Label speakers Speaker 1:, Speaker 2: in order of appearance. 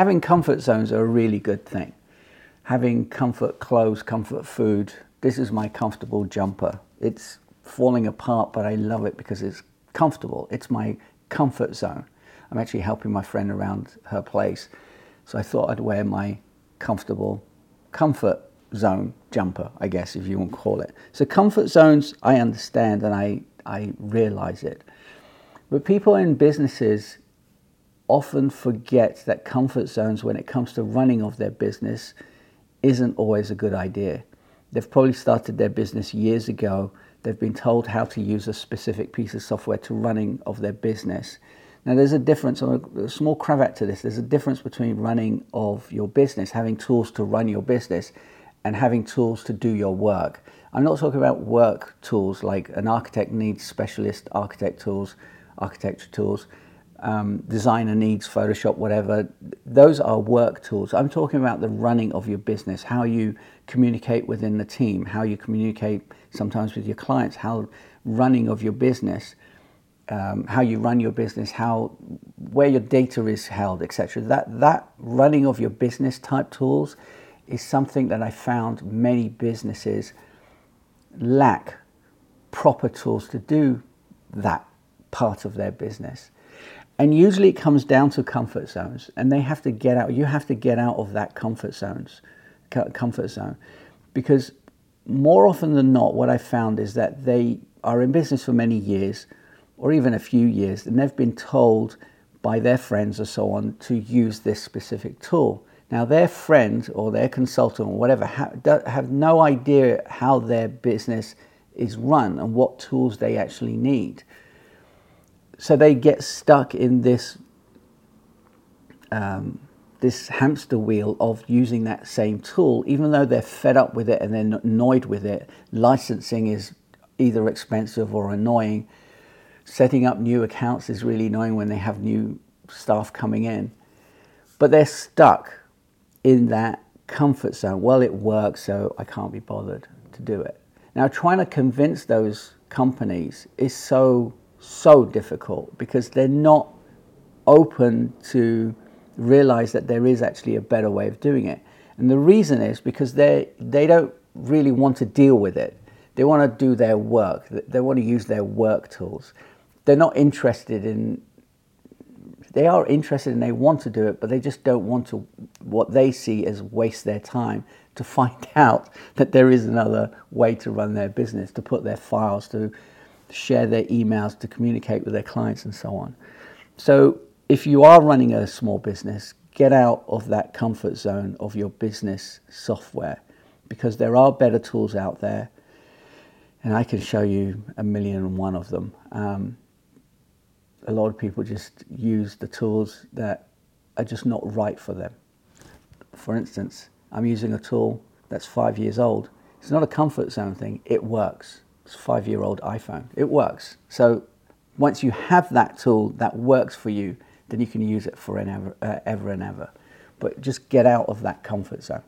Speaker 1: having comfort zones are a really good thing. Having comfort clothes, comfort food. This is my comfortable jumper. It's falling apart, but I love it because it's comfortable. It's my comfort zone. I'm actually helping my friend around her place. So I thought I'd wear my comfortable comfort zone jumper, I guess, if you want to call it. So comfort zones, I understand and I, I realize it. But people in businesses often forget that comfort zones, when it comes to running of their business, isn't always a good idea. They've probably started their business years ago. They've been told how to use a specific piece of software to running of their business. Now, there's a difference, a small cravat to this. There's a difference between running of your business, having tools to run your business, and having tools to do your work. I'm not talking about work tools like an architect needs specialist architect tools, architecture tools, um, designer needs Photoshop, whatever. Those are work tools. I'm talking about the running of your business, how you communicate within the team, how you communicate sometimes with your clients, how running of your business, um, how you run your business, how where your data is held, etc. That that running of your business type tools is something that I found many businesses lack proper tools to do that part of their business. And usually it comes down to comfort zones, and they have to get out. You have to get out of that comfort zones, comfort zone, because more often than not, what I found is that they are in business for many years, or even a few years, and they've been told by their friends or so on to use this specific tool. Now, their friend or their consultant or whatever have no idea how their business is run and what tools they actually need. So they get stuck in this um, this hamster wheel of using that same tool, even though they're fed up with it and they're annoyed with it. Licensing is either expensive or annoying. Setting up new accounts is really annoying when they have new staff coming in. But they're stuck in that comfort zone. Well, it works, so I can't be bothered to do it. Now, trying to convince those companies is so, so difficult because they're not open to realize that there is actually a better way of doing it. And the reason is because they, they don't really want to deal with it. They want to do their work, they want to use their work tools. They're not interested in they are interested and they want to do it, but they just don't want to, what they see as waste their time to find out that there is another way to run their business, to put their files, to share their emails, to communicate with their clients, and so on. So, if you are running a small business, get out of that comfort zone of your business software because there are better tools out there, and I can show you a million and one of them. Um, a lot of people just use the tools that are just not right for them. For instance, I'm using a tool that's five years old. It's not a comfort zone thing, it works. Five year old iPhone. It works. So once you have that tool that works for you, then you can use it for ever, uh, ever and ever. But just get out of that comfort zone.